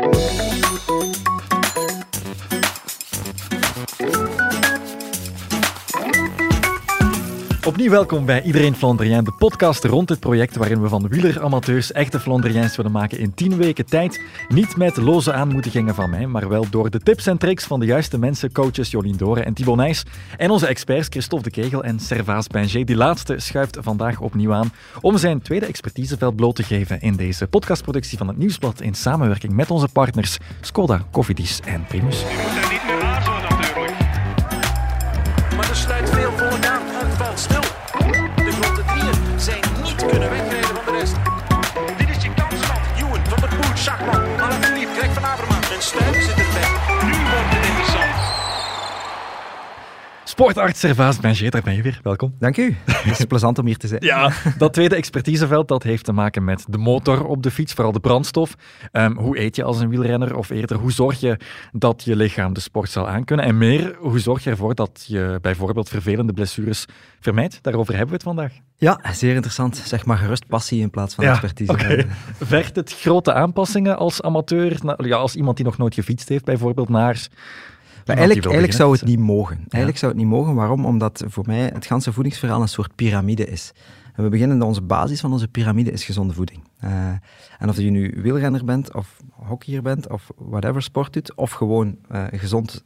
Thank you. Opnieuw welkom bij Iedereen Flandrien, de podcast rond het project waarin we van wieleramateurs echte Flandriëns willen maken in tien weken tijd. Niet met loze aanmoedigingen van mij, maar wel door de tips en tricks van de juiste mensen, coaches Jolien Doren en Thibaut Nijs en onze experts Christophe de Kegel en Servaas Benjé. Die laatste schuift vandaag opnieuw aan om zijn tweede expertiseveld bloot te geven in deze podcastproductie van het Nieuwsblad in samenwerking met onze partners Skoda, Cofidis en Primus. Sportarts Servaas Benjé, daar ben je weer. Welkom. Dank u. Het is plezant om hier te zijn. Ja, dat tweede expertiseveld dat heeft te maken met de motor op de fiets, vooral de brandstof. Ehm, hoe eet je als een wielrenner? Of eerder, hoe zorg je dat je lichaam de sport zal aankunnen? En meer, hoe zorg je ervoor dat je bijvoorbeeld vervelende blessures vermijdt? Daarover hebben we het vandaag. Ja, zeer interessant. Zeg maar gerust passie in plaats van expertise. oké. Vergt het grote aanpassingen als amateur, ja, als iemand die nog nooit gefietst heeft bijvoorbeeld, naar... Eigenlijk, zou het niet mogen. Eigenlijk zou het niet mogen. Waarom? Omdat voor mij het ganse voedingsverhaal een soort piramide is. En we beginnen, onze basis van onze piramide is gezonde voeding. Eh, en of je nu wielrenner bent, of hockeyer bent, of whatever sport doet, of gewoon eh, gezond,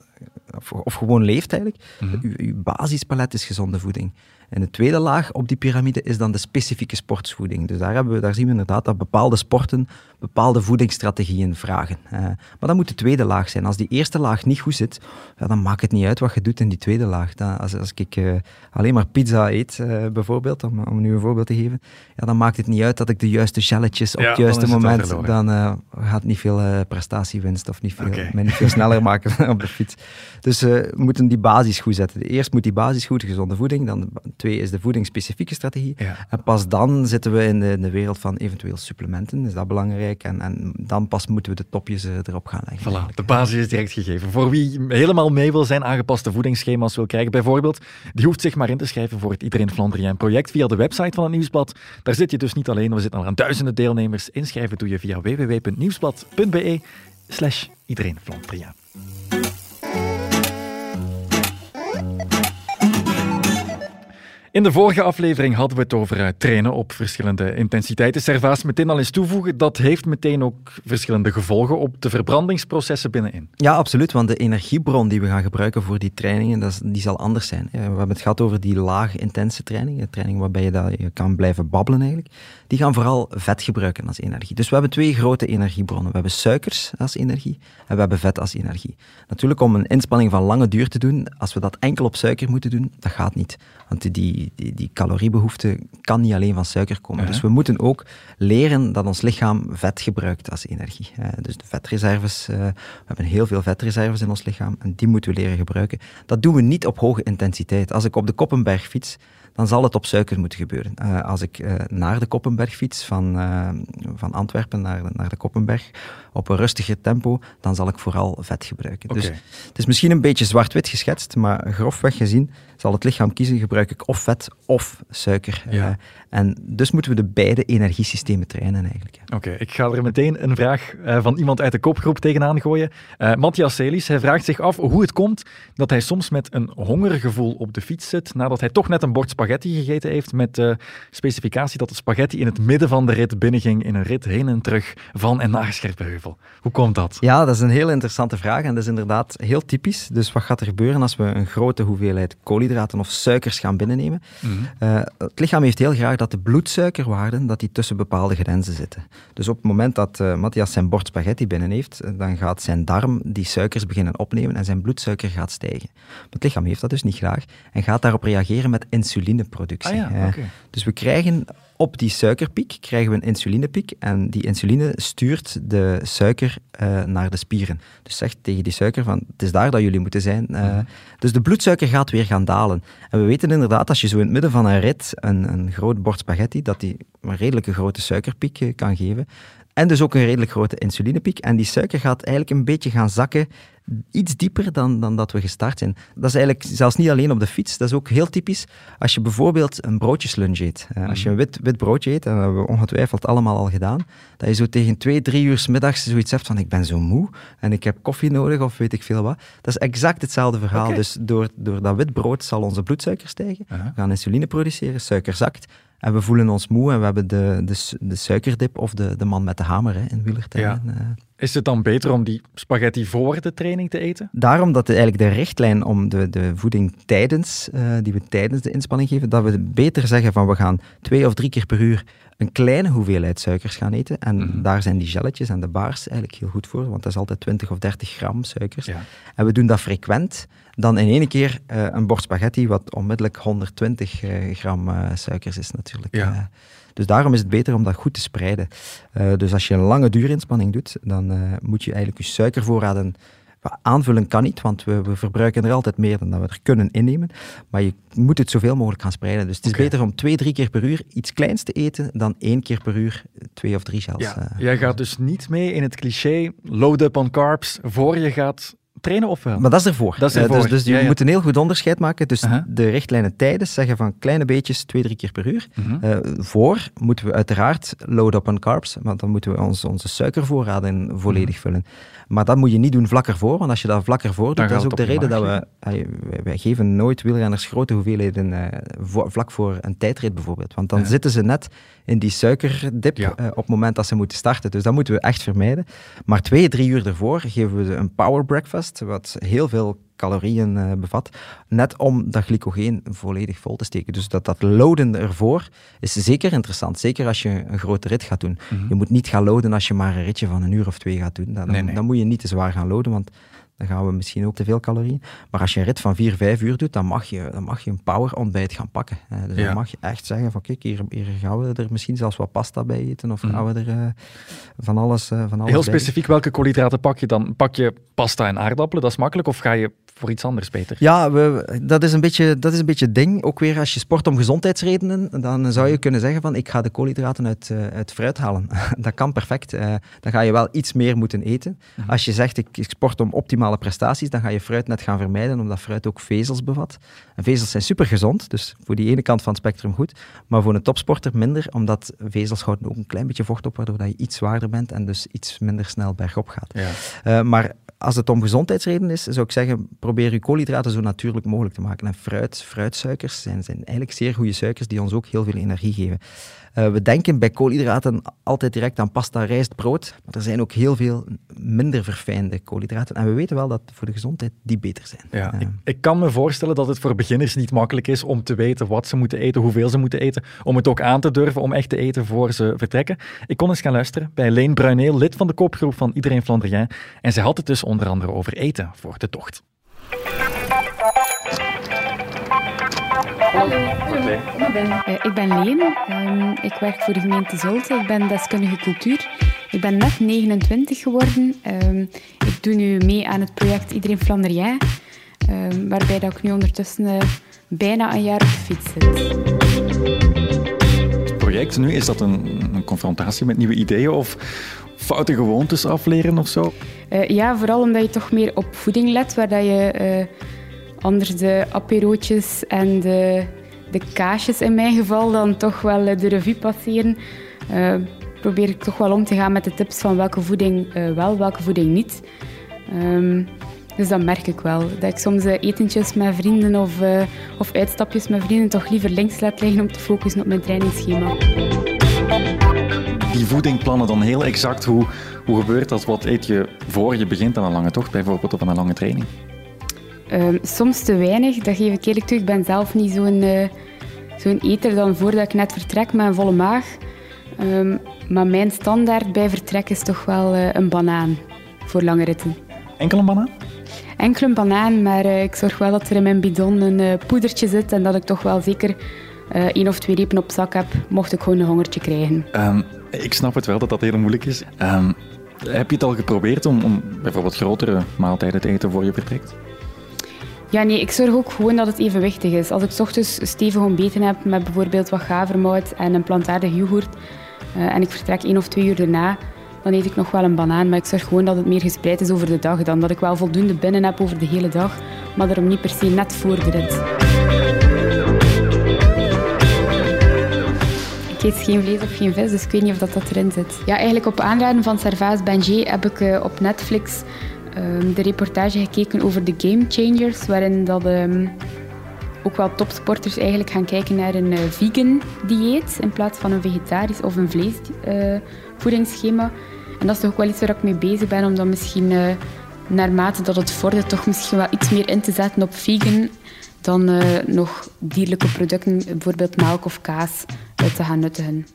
of, of gewoon leeft eigenlijk, uw, uw basispalet is gezonde voeding. En de tweede laag op die piramide is dan de specifieke sportsvoeding. Dus daar, hebben we, daar zien we inderdaad dat bepaalde sporten bepaalde voedingsstrategieën vragen. Maar dat moet de tweede laag zijn. Als die eerste laag niet goed zit, ja, dan maakt het niet uit wat je doet in die tweede laag. Dan, als, als ik eh, alleen maar pizza eet, eh, bijvoorbeeld, om, om nu een voorbeeld te geven, ja, dan maakt het niet uit dat ik de juiste jelletjes op Ja, het juiste het moment, dan eh, gaat niet veel prestatiewinst of niet veel, mij niet veel sneller maken op de fiets. Dus we moeten die basis goed zetten. Eerst moet die basis goed, gezonde voeding. Dan de- twee is de voedingsspecifieke strategie. Ja. En pas dan zitten we in de, in de wereld van eventueel supplementen. Is dat belangrijk? En, en dan pas moeten we de topjes eh, erop gaan leggen. Voilà, de basis is direct gegeven. Voor wie helemaal mee wil zijn, aangepaste voedingsschema's wil krijgen, bijvoorbeeld, die hoeft zich maar in te schrijven voor het Iedereen Flandrien project via de website van het Nieuwsblad. Daar zit je dus niet alleen, we zitten al aan duizenden deelnemers. Inschrijven doe je via www.nieuwsblad.be slash Iedereen Flandrien. In de vorige aflevering hadden we het over eh, trainen op verschillende intensiteiten. Servaas meteen al eens toevoegen, dat heeft meteen ook verschillende gevolgen op de verbrandingsprocessen binnenin. Ja, absoluut. Want de energiebron die we gaan gebruiken voor die trainingen, die zal anders zijn. We hebben het gehad over die laag intense training. Een training waarbij je, je kan blijven babbelen eigenlijk. Die gaan vooral vet gebruiken als energie. Dus we hebben twee grote energiebronnen. We hebben suikers als energie en we hebben vet als energie. Natuurlijk, om een inspanning van lange duur te doen, als we dat enkel op suiker moeten doen, dat gaat niet. Want die, die, die caloriebehoefte kan niet alleen van suiker komen. Ja. Dus we moeten ook leren dat ons lichaam vet gebruikt als energie. Eh, dus de vetreserves, eh, we hebben heel veel vetreserves in ons lichaam en die moeten we leren gebruiken. Dat doen we niet op hoge intensiteit. Als ik op de Koppenberg fiets, dan zal het op suiker moeten gebeuren. Eh, als ik eh, naar de Koppenberg fiets, van, eh, van Antwerpen naar, de- naar de Koppenberg, op een rustiger tempo, dan zal ik vooral vet gebruiken. Dus het is misschien een beetje zwart-wit geschetst, maar grofweg gezien zal het lichaam kiezen, gebruik ik of vet of suiker. Ja. Eh, en dus moeten we de beide energiesystemen trainen eigenlijk. Oké, ik ga er meteen een vraag eh, van iemand uit de kopgroep tegenaan gooien. Eh Matthias Celis, hij vraagt zich af hoe het komt dat hij soms met een hongergevoel op de fiets zit nadat hij toch net een bord spaghetti gegeten heeft met de specificatie dat de spaghetti in het midden van de rit binnenging in een rit heen en terug van en naar Scherpenheuvel. Hoe komt dat? Ja, dat is een heel interessante vraag en dat is inderdaad heel typisch. Dus wat gaat er gebeuren als we een grote hoeveelheid koolhydraten of suikers gaan binnennemen? Eh, het lichaam heeft heel graag dat de bloedsuikerwaarden dat die tussen bepaalde grenzen zitten. Dus op het moment dat eh, Matthias zijn bord spaghetti binnen heeft, eh, dan gaat zijn darm die suikers beginnen opnemen en zijn bloedsuiker gaat stijgen. Het lichaam heeft dat dus niet graag en gaat daarop reageren met insulineproductie. Ah ja, dus we krijgen op die suikerpiek krijgen we een insulinepiek en die insuline stuurt de suiker eh, naar de spieren. Dus zegt tegen die suiker van het is daar dat jullie moeten zijn. Eh, Mhm. Dus de bloedsuiker gaat weer gaan dalen. En we weten inderdaad, als je zo in het midden van een rit een, een groot bord spaghetti, dat die een redelijke grote suikerpiek eh, kan geven. En dus ook een redelijk grote insulinepiek. En die suiker gaat eigenlijk een beetje gaan zakken, iets dieper dan, dan dat we gestart zijn. Dat is eigenlijk zelfs niet alleen op de fiets, dat is ook heel typisch als je bijvoorbeeld een broodjeslunch eet. Eh, Als je een wit, wit broodje eet, en dat hebben we ongetwijfeld allemaal al gedaan, dat je zo tegen twee, drie uur 's middags zoiets hebt van ik ben zo moe en ik heb koffie nodig of weet ik veel wat. Dat is exact hetzelfde verhaal. Dus door, door dat wit brood zal onze bloedsuiker stijgen, Aha. we gaan insuline produceren, suiker zakt en we voelen ons moe en we hebben de, de, de suikerdip of de, de man met de hamer hè, in wielertermen. eh. Is het dan beter om die spaghetti voor de training te eten? Daarom dat de, eigenlijk de richtlijn om de, de voeding tijdens, eh, die we tijdens de inspanning geven, dat we beter zeggen van we gaan twee of drie keer per uur een kleine hoeveelheid suikers gaan eten. En Mhm. daar zijn die gelletjes en de baars eigenlijk heel goed voor, want dat is altijd 20 of 30 gram suikers. Ja. En we doen dat frequent, dan in één keer eh, een bord spaghetti, wat onmiddellijk 120 eh, gram eh, suikers is natuurlijk. Ja. Dus daarom is het beter om dat goed te spreiden. Dus als je een lange duurinspanning doet, dan moet je eigenlijk je suikervoorraden Aanvullen kan niet, want we, we verbruiken er altijd meer dan dat we er kunnen innemen. Maar je moet het zoveel mogelijk gaan spreiden. Dus het is beter om twee, drie keer per uur iets kleins te eten dan één keer per uur twee of drie zelfs. Ja. Jij gaat dus niet mee in het cliché load up on carbs voor je gaat trainen of wel? Maar dat is ervoor. Dat is Eh, ervoor. dus dus je moet een heel goed onderscheid maken. Dus Aha. de richtlijnen tijdens zeggen van kleine beetjes, twee, drie keer per uur. Mhm. Eh, voor moeten we uiteraard load up on carbs, want dan moeten we ons, onze suikervoorraden volledig vullen. Maar dat moet je niet doen vlak ervoor, want als je dat vlak ervoor doet, dat is ook de reden dat we... wij, geven nooit wielrenners grote hoeveelheden eh, vlak voor een tijdrit bijvoorbeeld. Want dan zitten ze net in die suikerdip Ja. eh, op het moment dat ze moeten starten. Dus dat moeten we echt vermijden. Maar twee, drie uur ervoor geven we ze een power breakfast, wat heel veel calorieën eh, bevat, net om dat glycogeen volledig vol te steken. Dus dat, dat loaden ervoor is zeker interessant, zeker als je een grote rit gaat doen. Mhm. Je moet niet gaan loaden als je maar een ritje van een uur of twee gaat doen. Dan, Nee, nee. dan moet je niet te zwaar gaan loaden, want dan gaan we misschien ook te veel calorieën. Maar als je een rit van vier, vijf uur doet, dan mag je, dan mag je een power ontbijt gaan pakken. Eh, dus Ja. dan mag je echt zeggen van kijk, hier, hier gaan we er misschien zelfs wat pasta bij eten of Mhm. gaan we er eh, van alles, eh, van alles Heel bij specifiek, welke koolhydraten pak je dan? Pak je pasta en aardappelen, dat is makkelijk, of ga je voor iets anders, Peter? Ja, we, dat, is een beetje, dat is een beetje het ding. Ook weer als je sport om gezondheidsredenen, dan zou je kunnen zeggen van ik ga de koolhydraten uit, eh, uit fruit halen. dat kan perfect. Eh, dan ga je wel iets meer moeten eten. Als je zegt ik, ik sport om optimale prestaties, dan ga je fruit net gaan vermijden, omdat fruit ook vezels bevat. En vezels zijn super gezond, dus voor die ene kant van het spectrum goed. Maar voor een topsporter minder, omdat vezels houden ook een klein beetje vocht op, waardoor dat je iets zwaarder bent en dus iets minder snel bergop gaat. Ja. Eh, maar als het om gezondheidsredenen is, zou ik zeggen, probeer je koolhydraten zo natuurlijk mogelijk te maken. En fruit, fruitsuikers zijn, zijn eigenlijk zeer goede suikers die ons ook heel veel energie geven. Eh, we denken bij koolhydraten altijd direct aan pasta, rijst, brood. Maar er zijn ook heel veel minder verfijnde koolhydraten. En we weten wel dat voor de gezondheid die beter zijn. Ja, ik, ik kan me voorstellen dat het voor beginners niet makkelijk is om te weten wat ze moeten eten, hoeveel ze moeten eten, om het ook aan te durven om echt te eten voor ze vertrekken. Ik kon eens gaan luisteren bij Leen Bruineel, lid van de koopgroep van Iedereen Flandrien. En zij had het dus onder andere over eten voor de tocht. Eh, ik ben Leen. Ehm, ik werk voor de gemeente Zulte. Ik ben deskundige cultuur. Ik ben net 29 geworden. Ehm, ik doe nu mee aan het project Iedereen Flandrien. ehm, waarbij dat ik nu ondertussen eh, bijna een jaar op de fiets zit. Het project nu, is dat een, confrontatie met nieuwe ideeën of foute gewoontes afleren of zo? Eh, ja, vooral omdat je toch meer op voeding let, waar dat je eh, anders de aperootjes en de, de kaasjes in mijn geval dan toch wel eh, de revue passeren. Probeer ik toch wel om te gaan met de tips van welke voeding wel, welke voeding niet. Ehm, dus dat merk ik wel. Dat ik soms etentjes met vrienden of, of uitstapjes met vrienden toch liever links laat liggen om te focussen op mijn trainingsschema. Die voeding plannen dan heel exact. Hoe, hoe gebeurt dat? Wat eet je voor je begint aan een lange tocht bijvoorbeeld of aan een lange training? Ehm, soms te weinig, dat geef ik eerlijk toe. Ik ben zelf niet zo'n eh, zo'n eter dan voordat ik net vertrek met een volle maag. Ehm, maar mijn standaard bij vertrek is toch wel eh, een banaan voor lange ritten. Enkel een banaan? Enkel een banaan, maar eh, ik zorg wel dat er in mijn bidon een poedertje zit en dat ik toch wel zeker eh, één of twee repen op zak heb, mocht ik gewoon een hongertje krijgen. Ehm, ik snap het wel dat dat heel moeilijk is. Ehm, heb je het al geprobeerd om, om bijvoorbeeld grotere maaltijden te eten voor je vertrekt? Ja, nee, ik zorg ook gewoon dat het evenwichtig is. Als ik 's ochtends stevig ontbeten heb met bijvoorbeeld wat gavermout en een plantaardig yoghurt eh, en ik vertrek één of twee uur daarna, dan eet ik nog wel een banaan. Maar ik zorg gewoon dat het meer gespreid is over de dag dan. Dat ik wel voldoende binnen heb over de hele dag, maar daarom niet per se net voor de rit. Eet geen vlees of geen vis, dus ik weet niet of dat, dat erin zit. Ja, eigenlijk op aanraden van Servaas Benjé heb ik uh, op Netflix um, de reportage gekeken over de Game Changers, waarin dat... Um, ook wel topsporters eigenlijk gaan kijken naar een uh, vegan dieet in plaats van een vegetarisch of een vleesvoedingsschema. Uh, en dat is toch ook wel iets waar ik mee bezig ben, om dan misschien naarmate dat het vordert toch misschien wel iets meer in te zetten op vegan dan nog dierlijke producten, bijvoorbeeld melk of kaas, te gaan nuttigen.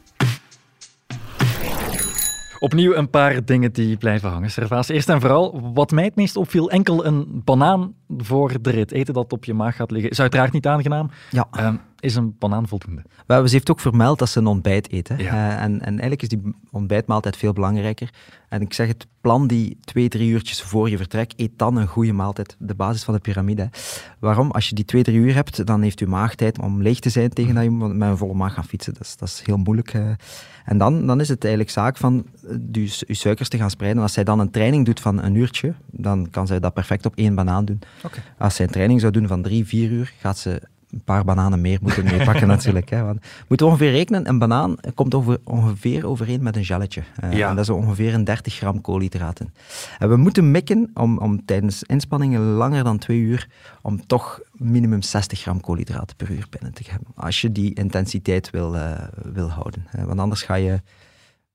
Opnieuw een paar dingen die blijven hangen. Servaas, eerst en vooral, wat mij het meest opviel, enkel een banaan voor de rit. Eten dat op je maag gaat liggen is uiteraard niet aangenaam. Ja. Uh, is een banaan voldoende? Wel, ze heeft ook vermeld dat ze een ontbijt eten. Ja. Uh, en, en eigenlijk is die ontbijtmaaltijd veel belangrijker. En ik zeg het, plan die twee, drie uurtjes voor je vertrek, eet dan een goede maaltijd. De basis van de piramide. Waarom? Als je die twee, drie uur hebt, dan heeft je maag tijd om leeg te zijn tegen dat je met een volle maag gaat fietsen. Dat is, dat is heel moeilijk. Uh. En dan, dan is het eigenlijk zaak van je, je suikers te gaan spreiden. Als zij dan een training doet van een uurtje, dan kan zij dat perfect op één banaan doen. Okay. Als zij een training zou doen van drie, vier uur, gaat ze een paar bananen meer moeten meepakken natuurlijk. Hè. Want moet ongeveer rekenen, een banaan komt over, ongeveer overeen met een gelletje. Uh, ja. en dat is ongeveer een 30 gram koolhydraten. En we moeten mikken om, om tijdens inspanningen langer dan twee uur, om toch minimum 60 gram koolhydraten per uur binnen te hebben. Als je die intensiteit wil, uh, wil houden. Uh, want anders ga je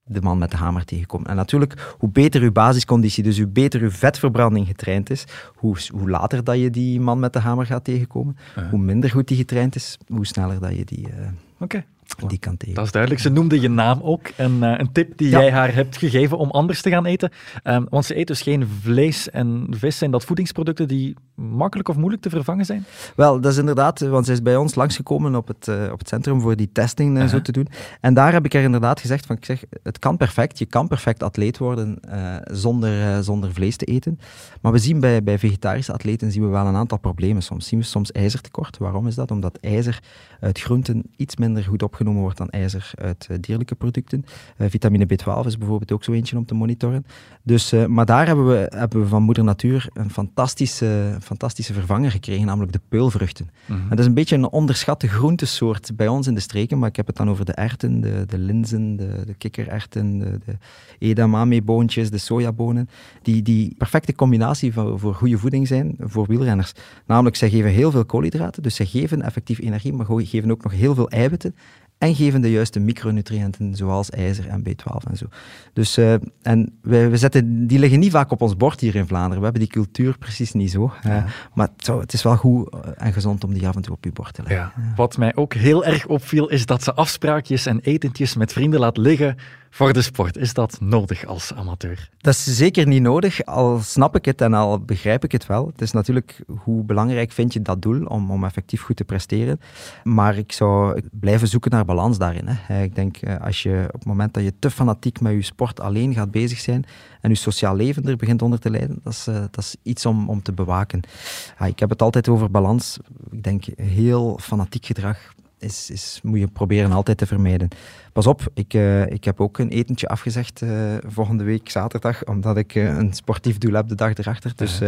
de man met de hamer tegenkomen. En natuurlijk, hoe beter uw basisconditie, dus hoe beter uw vetverbranding getraind is, hoe, hoe later dat je die man met de hamer gaat tegenkomen, Uh-huh. hoe minder goed die getraind is, hoe sneller dat je die, uh, Oké. Die kan tegen. Dat is duidelijk. Ze noemde je naam ook. En uh, een tip die Ja. jij haar hebt gegeven om anders te gaan eten. Um, want ze eet dus geen vlees en vis. Zijn dat voedingsproducten die makkelijk of moeilijk te vervangen zijn? Wel, dat is inderdaad, want zij is bij ons langsgekomen op het, uh, op het centrum voor die testing uh, zo te doen. En daar heb ik haar inderdaad gezegd van, ik zeg, het kan perfect, je kan perfect atleet worden zonder, zonder vlees te eten. Maar we zien bij, bij vegetarische atleten zien we wel een aantal problemen. Soms zien we soms ijzertekort. Waarom is dat? Omdat ijzer uit groenten iets minder goed opgenomen wordt dan ijzer uit dierlijke producten. vitamine B12 is bijvoorbeeld ook zo eentje om te monitoren. Dus, maar daar hebben we, hebben we van moeder natuur een fantastische fantastische vervanger gekregen, namelijk de peulvruchten. Mhm. En dat is een beetje een onderschatte groentesoort bij ons in de streken, maar ik heb het dan over de erwten, de, de linzen, de, de kikkererwten, de, de edamame-boontjes, de sojabonen, die, die perfecte combinatie voor, voor goede voeding zijn voor wielrenners. Namelijk, zij geven heel veel koolhydraten, dus zij geven effectief energie, maar geven ook nog heel veel eiwitten en geven de juiste micronutriënten, zoals ijzer en B12 en zo. Dus, uh, en wij, we zetten, die liggen niet vaak op ons bord hier in Vlaanderen. We hebben die cultuur precies niet zo. Uh. Maar het, zou, het, is wel goed en gezond om die af en toe op je bord te leggen. Ja. Ja. Wat mij ook heel erg opviel, is dat ze afspraakjes en etentjes met vrienden laat liggen voor de sport. Is dat nodig als amateur? Dat is zeker niet nodig, al snap ik het en al begrijp ik het wel. Het is natuurlijk, hoe belangrijk vind je dat doel om, om effectief goed te presteren. Maar ik zou blijven zoeken naar balans daarin. Hè. Ik denk, als je op het moment dat je te fanatiek met je sport alleen gaat bezig zijn en je sociaal leven er begint onder te lijden, dat is, dat is iets om, om te bewaken. Ja, ik heb het altijd over balans. Ik denk, heel fanatiek gedrag is, is, moet je proberen altijd te vermijden. Pas op, ik, uh, ik heb ook een etentje afgezegd uh, volgende week zaterdag, omdat ik uh, een sportief doel heb de dag erachter. Dus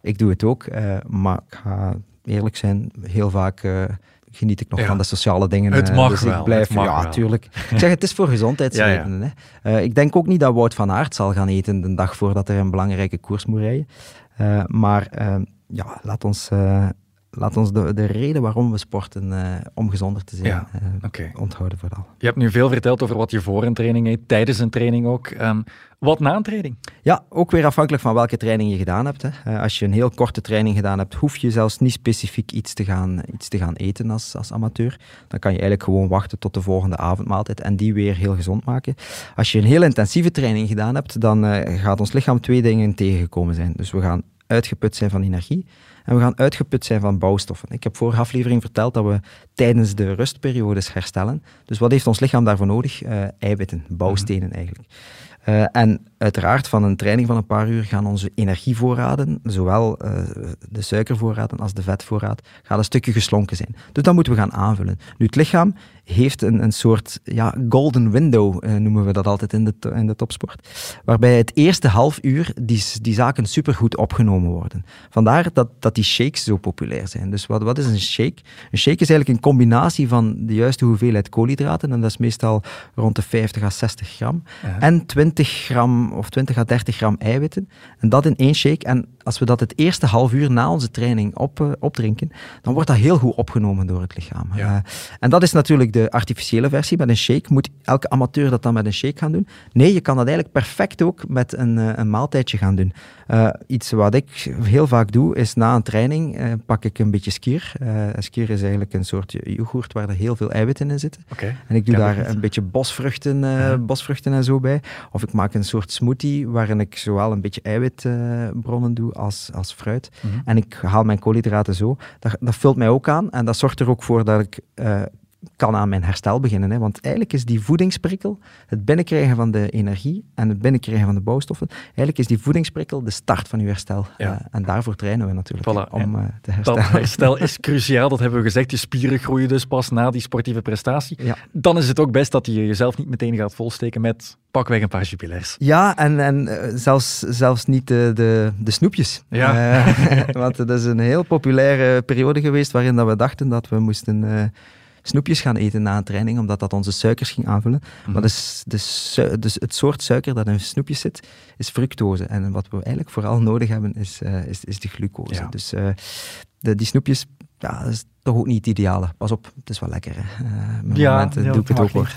ik doe het ook. maar ik ga eerlijk zijn, heel vaak geniet ik nog ja. van de sociale dingen. Het mag dus wel. Ik blijf, het mag ja, wel. tuurlijk. Ik zeg, het is voor gezondheidsredenen. ja, ja. uh, ik denk ook niet dat Wout van Aert zal gaan eten de dag voordat er een belangrijke koers moet rijden. Uh, maar uh, ja, laat ons, laat ons de, de, reden waarom we sporten om gezonder te zijn ja. okay. onthouden vooral. Je hebt nu veel verteld over wat je voor een training eet, tijdens een training ook. Um, wat na een training? Ja, ook weer afhankelijk van welke training je gedaan hebt. Hè. Uh, als je een heel korte training gedaan hebt, hoef je zelfs niet specifiek iets te gaan, iets te gaan eten als, als amateur. Dan kan je eigenlijk gewoon wachten tot de volgende avondmaaltijd en die weer heel gezond maken. Als je een heel intensieve training gedaan hebt, dan gaat ons lichaam twee dingen tegengekomen zijn. Dus we gaan uitgeput zijn van energie en we gaan uitgeput zijn van bouwstoffen. Ik heb vorige aflevering verteld dat we tijdens de rustperiodes herstellen. Dus wat heeft ons lichaam daarvoor nodig? Uh, eiwitten, bouwstenen eigenlijk. Eh, en uiteraard van een training van een paar uur gaan onze energievoorraden, zowel eh, de suikervoorraden als de vetvoorraad, gaat een stukje geslonken zijn. Dus dat moeten we gaan aanvullen. Nu, het lichaam heeft een, een soort ja, golden window, eh, noemen we dat altijd in de, in de topsport, waarbij het eerste half uur die, die zaken supergoed opgenomen worden. Vandaar dat, dat die shakes zo populair zijn. Dus wat, wat is een shake? Een shake is eigenlijk een combinatie van de juiste hoeveelheid koolhydraten, en dat is meestal rond de 50 à 60 gram, en 20 gram of 20 à 30 gram eiwitten. En dat in één shake. En als we dat het eerste half uur na onze training op, eh, opdrinken, dan wordt dat heel goed opgenomen door het lichaam. Ja. Eh, en dat is natuurlijk de artificiële versie. Met een shake moet elke amateur dat dan met een shake gaan doen. Nee, je kan dat eigenlijk perfect ook met een, eh, een maaltijdje gaan doen. Iets wat ik heel vaak doe, is na een training pak ik een beetje skier. Skier is eigenlijk een soort yoghurt waar er heel veel eiwitten in zitten. Oké. En ik doe daar een beetje bosvruchten, Ja. bosvruchten en zo bij. Of ik maak een soort smoothie waarin ik zowel een beetje eiwitbronnen doe als, als fruit. Mhm. En ik haal mijn koolhydraten zo. Dat, dat vult mij ook aan en dat zorgt er ook voor dat ik eh, kan aan mijn herstel beginnen. Hè. Want eigenlijk is die voedingsprikkel, het binnenkrijgen van de energie en het binnenkrijgen van de bouwstoffen, eigenlijk is die voedingsprikkel de start van uw herstel. Ja. Eh, en daarvoor trainen we natuurlijk, Voilà, om eh, te herstellen. Dat herstel is cruciaal, dat hebben we gezegd. Je spieren groeien dus pas na die sportieve prestatie. Ja. Dan is het ook best dat je jezelf niet meteen gaat volsteken met pakweg een paar jubilairs. Ja, en, en eh, zelfs, zelfs niet de, de, de snoepjes. Ja. Want het is een heel populaire periode geweest waarin dat we dachten dat we moesten snoepjes gaan eten na een training, omdat dat onze suikers ging aanvullen. Maar dus, de su- dus het soort suiker dat in snoepjes zit, is fructose. En wat we eigenlijk vooral nodig hebben, is, eh, is, is de glucose. Ja. Dus eh, de, die snoepjes, ja, dat is toch ook niet het ideale. Pas op, het is wel lekker. Hè. Eh, met Ja, momenten ja, doe ik het ook hoor.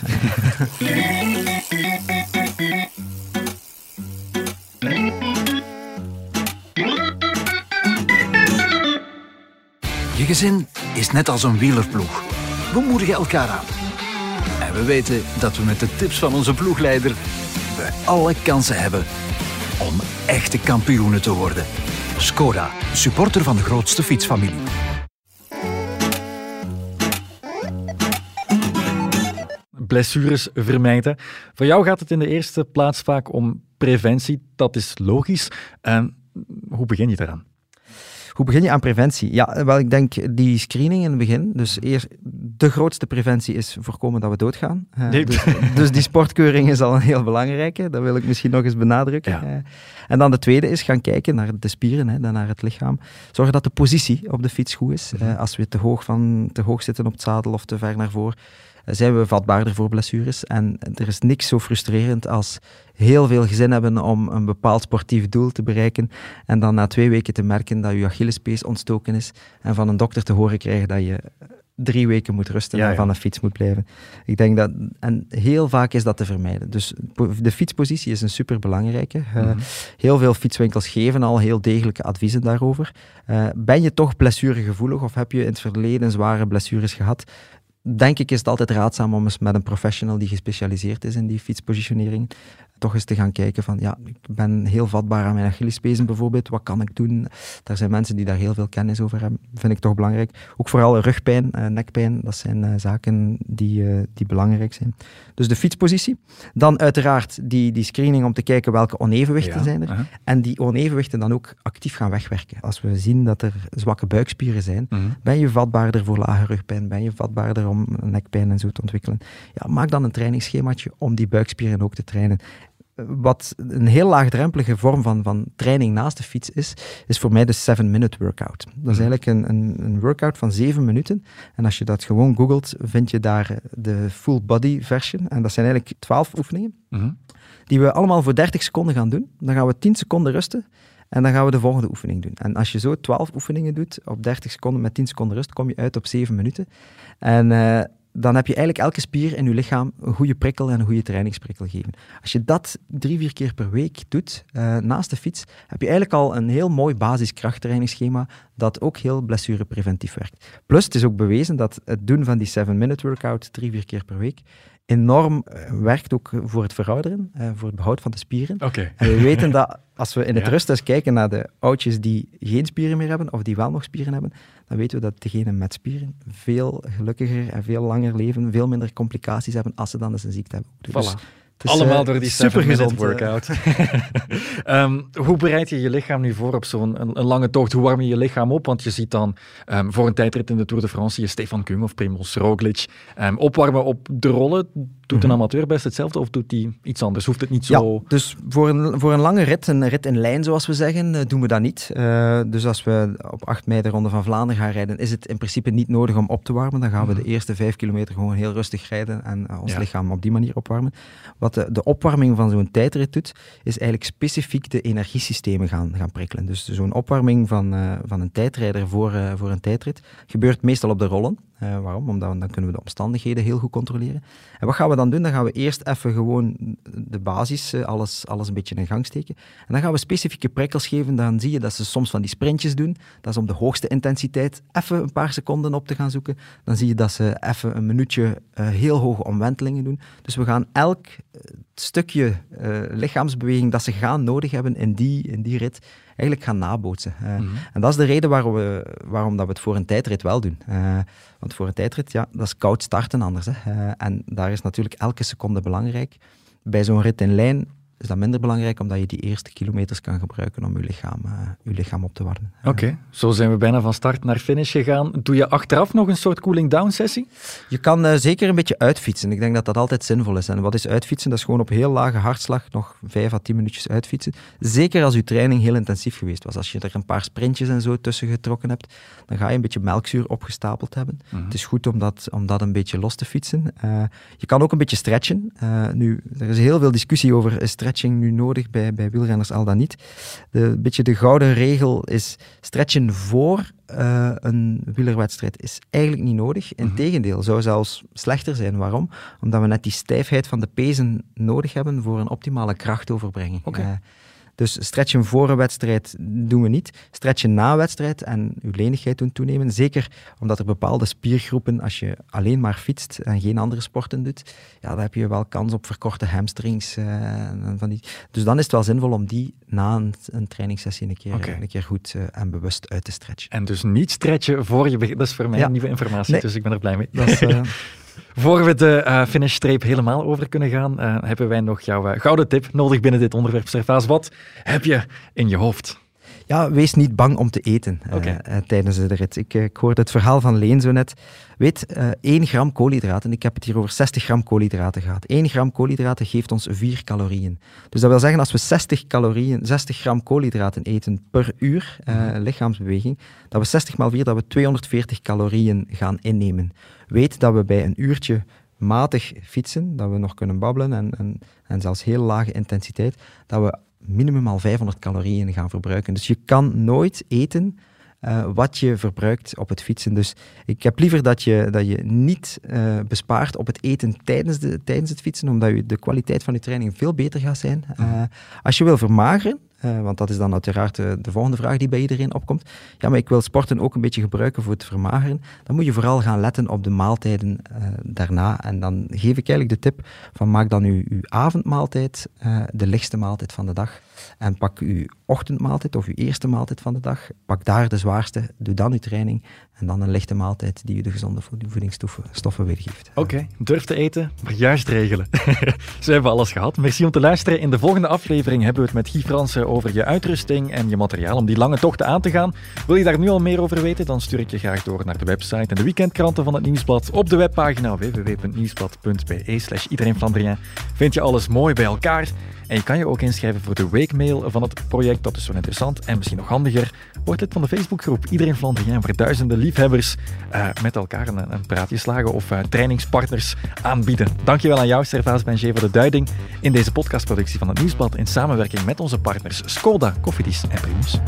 Je gezin is net als een wielerploeg. We moedigen elkaar aan. En we weten dat we met de tips van onze ploegleider we alle kansen hebben om echte kampioenen te worden. Skoda, supporter van de grootste fietsfamilie. Blessures vermijden. Voor jou gaat het in de eerste plaats vaak om preventie. Dat is logisch. En hoe begin je daaraan? Hoe begin je aan preventie? Ja, wel, ik denk die screening in het begin. Dus eerst, de grootste preventie is voorkomen dat we doodgaan. Eh, Nee. dus, dus die sportkeuring is al een heel belangrijke. Dat wil ik misschien nog eens benadrukken. Ja. Eh, en dan de tweede is gaan kijken naar de spieren, hè, dan naar het lichaam. Zorgen dat de positie op de fiets goed is. Mhm. Eh, als we te hoog, van, te hoog zitten op het zadel of te ver naar voren, eh, zijn we vatbaarder voor blessures. En er is niks zo frustrerend als heel veel zin hebben om een bepaald sportief doel te bereiken en dan na twee weken te merken dat je Achillespees ontstoken is en van een dokter te horen krijgen dat je drie weken moet rusten Ja, en van de fiets moet blijven. Ik denk dat, en heel vaak is dat te vermijden. Dus de fietspositie is een superbelangrijke. Mhm. Heel veel fietswinkels geven al heel degelijke adviezen daarover. Eh, ben je toch blessuregevoelig of heb je in het verleden zware blessures gehad? Denk ik is het altijd raadzaam om eens met een professional die gespecialiseerd is in die fietspositionering, toch eens te gaan kijken van, ja, ik ben heel vatbaar aan mijn Achillespezen bijvoorbeeld, wat kan ik doen? Daar zijn mensen die daar heel veel kennis over hebben, vind ik toch belangrijk. Ook vooral rugpijn, eh, nekpijn, dat zijn eh, zaken die, eh, die belangrijk zijn. Dus de fietspositie. Dan uiteraard die, die screening om te kijken welke onevenwichten Ja, zijn er. En die onevenwichten dan ook actief gaan wegwerken. Als we zien dat er zwakke buikspieren zijn, Mhm. ben je vatbaarder voor lage rugpijn, ben je vatbaarder om nekpijn en zo te ontwikkelen. Ja, maak dan een trainingsschemaatje om die buikspieren ook te trainen. Wat een heel laagdrempelige vorm van, van training naast de fiets is, is voor mij de 7-minute workout. Dat is eigenlijk een, een, een workout van 7 minuten. En als je dat gewoon googelt, vind je daar de full body version. En dat zijn eigenlijk 12 oefeningen Mhm. die we allemaal voor 30 seconden gaan doen. Dan gaan we 10 seconden rusten en dan gaan we de volgende oefening doen. En als je zo 12 oefeningen doet op 30 seconden met 10 seconden rust, kom je uit op 7 minuten. En eh, dan heb je eigenlijk elke spier in je lichaam een goede prikkel en een goede trainingsprikkel geven. Als je dat drie, vier keer per week doet, eh, naast de fiets, heb je eigenlijk al een heel mooi basiskrachttrainingsschema dat ook heel blessurepreventief werkt. Plus, het is ook bewezen dat het doen van die 7-minute workout drie, vier keer per week enorm eh, werkt ook voor het verouderen, eh, voor het behoud van de spieren. Oké. En we weten dat als we in het Ja. rusthuis kijken naar de oudjes die geen spieren meer hebben, of die wel nog spieren hebben, dan weten we dat degenen met spieren veel gelukkiger en veel langer leven, veel minder complicaties hebben als ze dan eens een ziekte hebben. Dus Voilà. Dus, Allemaal eh, door die super 7-minute gezond. workout. Ehm, hoe bereid je je lichaam nu voor op zo'n een, een lange tocht? Hoe warm je je lichaam op? Want je ziet dan ehm, voor een tijdrit in de Tour de France je Stefan Kung of Primoz Roglic ehm, opwarmen op de rollen. Doet een amateur best hetzelfde of doet hij iets anders? Hoeft het niet zo... Mhm. Ja, dus voor een, voor een lange rit, een rit in lijn zoals we zeggen, eh, doen we dat niet. Eh, dus als we op 8 mei de Ronde van Vlaanderen gaan rijden, is het in principe niet nodig om op te warmen. Dan gaan we de eerste 5 kilometer gewoon heel rustig rijden en eh, ons Mhm. Ja. lichaam op die manier opwarmen. Wat de, de opwarming van zo'n tijdrit doet, is eigenlijk specifiek de energiesystemen gaan, gaan prikkelen. Dus zo'n opwarming van, van een tijdrijder voor, voor een tijdrit gebeurt meestal op de rollen. Eh, waarom? Omdat dan kunnen we de omstandigheden heel goed controleren. En wat gaan we dan doen? Dan gaan we eerst even gewoon de basis, eh, alles, alles een beetje in gang steken. En dan gaan we specifieke prikkels geven. Dan zie je dat ze soms van die sprintjes doen. Dat is om de hoogste intensiteit even een paar seconden op te gaan zoeken. Dan zie je dat ze even een minuutje eh, heel hoge omwentelingen doen. Dus we gaan elk stukje eh, lichaamsbeweging dat ze gaan nodig hebben in die, in die rit eigenlijk gaan nabootsen. Eh, En dat is de reden waarom, we, waarom dat we het voor een tijdrit wel doen. Eh, want voor een tijdrit, ja, dat is koud starten anders. Hè. En daar is natuurlijk elke seconde belangrijk. Bij zo'n rit in lijn is dat minder belangrijk, omdat je die eerste kilometers kan gebruiken om je lichaam, eh, je lichaam op te warmen. Oké, zo zijn we bijna van start naar finish gegaan. Doe je achteraf nog een soort cooling-down sessie? Je kan eh, zeker een beetje uitfietsen. Ik denk dat dat altijd zinvol is. En wat is uitfietsen? Dat is gewoon op heel lage hartslag nog 5 à 10 minuutjes uitfietsen. Zeker als je training heel intensief geweest was. Als je er een paar sprintjes en zo tussen getrokken hebt, dan ga je een beetje melkzuur opgestapeld hebben. Het is goed om dat, om dat een beetje los te fietsen. Eh, je kan ook een beetje stretchen. Eh, nu, er is heel veel discussie over is stretching nu nodig bij, bij wielrenners, al dan niet. De, een beetje de gouden regel is stretchen voor eh, een wielerwedstrijd is eigenlijk niet nodig. Integendeel, zou zelfs slechter zijn. Waarom? Omdat we net die stijfheid van de pezen nodig hebben voor een optimale krachtoverbrenging. Oké. Eh, dus stretchen voor een wedstrijd doen we niet. Stretchen na een wedstrijd en uw lenigheid doen toenemen. Zeker omdat er bepaalde spiergroepen, als je alleen maar fietst en geen andere sporten doet, ja, dan heb je wel kans op verkorte hamstrings. eh, en van die. Dus dan is het wel zinvol om die na een, een trainingssessie een keer, een keer goed eh, en bewust uit te stretchen. En dus niet stretchen voor je begint. Dat is voor mij Ja. nieuwe informatie, dus ik ben er blij mee. Dat is, eh, Voor we de eh, finishstreep helemaal over kunnen gaan, eh, hebben wij nog jouw eh, gouden tip nodig binnen dit onderwerp. Servaas, wat heb je in je hoofd? Ja, wees niet bang om te eten eh, eh, tijdens de rit. Ik, eh, ik hoorde het verhaal van Leen zo net. Weet, eh 1 gram koolhydraten, ik heb het hier over 60 gram koolhydraten gehad. 1 gram koolhydraten geeft ons 4 calorieën. Dus dat wil zeggen, als we 60, calorieën, 60 gram koolhydraten eten per uur eh, lichaamsbeweging, dat we 60 maal 4, dat we 240 calorieën gaan innemen. Weet dat we bij een uurtje matig fietsen, dat we nog kunnen babbelen en, en, en zelfs heel lage intensiteit, dat we minimum al 500 calorieën gaan verbruiken. Dus je kan nooit eten eh, wat je verbruikt op het fietsen. Dus ik heb liever dat je, dat je niet eh, bespaart op het eten tijdens, de, tijdens het fietsen, omdat je, de kwaliteit van je training veel beter gaat zijn. Eh, als je wil vermageren, eh, want dat is dan uiteraard eh, de volgende vraag die bij iedereen opkomt. Ja, maar ik wil sporten ook een beetje gebruiken voor het vermageren. Dan moet je vooral gaan letten op de maaltijden eh, daarna. En dan geef ik eigenlijk de tip van maak dan uw, avondmaaltijd de lichtste maaltijd van de dag. En pak uw ochtendmaaltijd of uw eerste maaltijd van de dag. Pak daar de zwaarste, doe dan uw training. En dan een lichte maaltijd die u de gezonde vo- voedingsstoffen stoffen weergeeft. Oké, durf te eten, maar juist regelen. Zo hebben alles gehad. Merci om te luisteren. In de volgende aflevering hebben we het met Guy Fransen over je uitrusting en je materiaal om die lange tochten aan te gaan. Wil je daar nu al meer over weten, dan stuur ik je graag door naar de website en de weekendkranten van het Nieuwsblad. Op de webpagina www.nieuwsblad.be slash iedereen vind je alles mooi bij elkaar. En je kan je ook inschrijven voor de weekmail van het project. Dat is zo interessant en misschien nog handiger. Word lid van de Facebookgroep Iedereen Flandrien, waar duizenden liefhebbers eh, met elkaar een, een praatje slagen of eh, trainingspartners aanbieden. Dankjewel aan jou, Servaas Benjé, voor de duiding in deze podcastproductie van het Nieuwsblad in samenwerking met onze partners Skoda, Cofidis en Primus.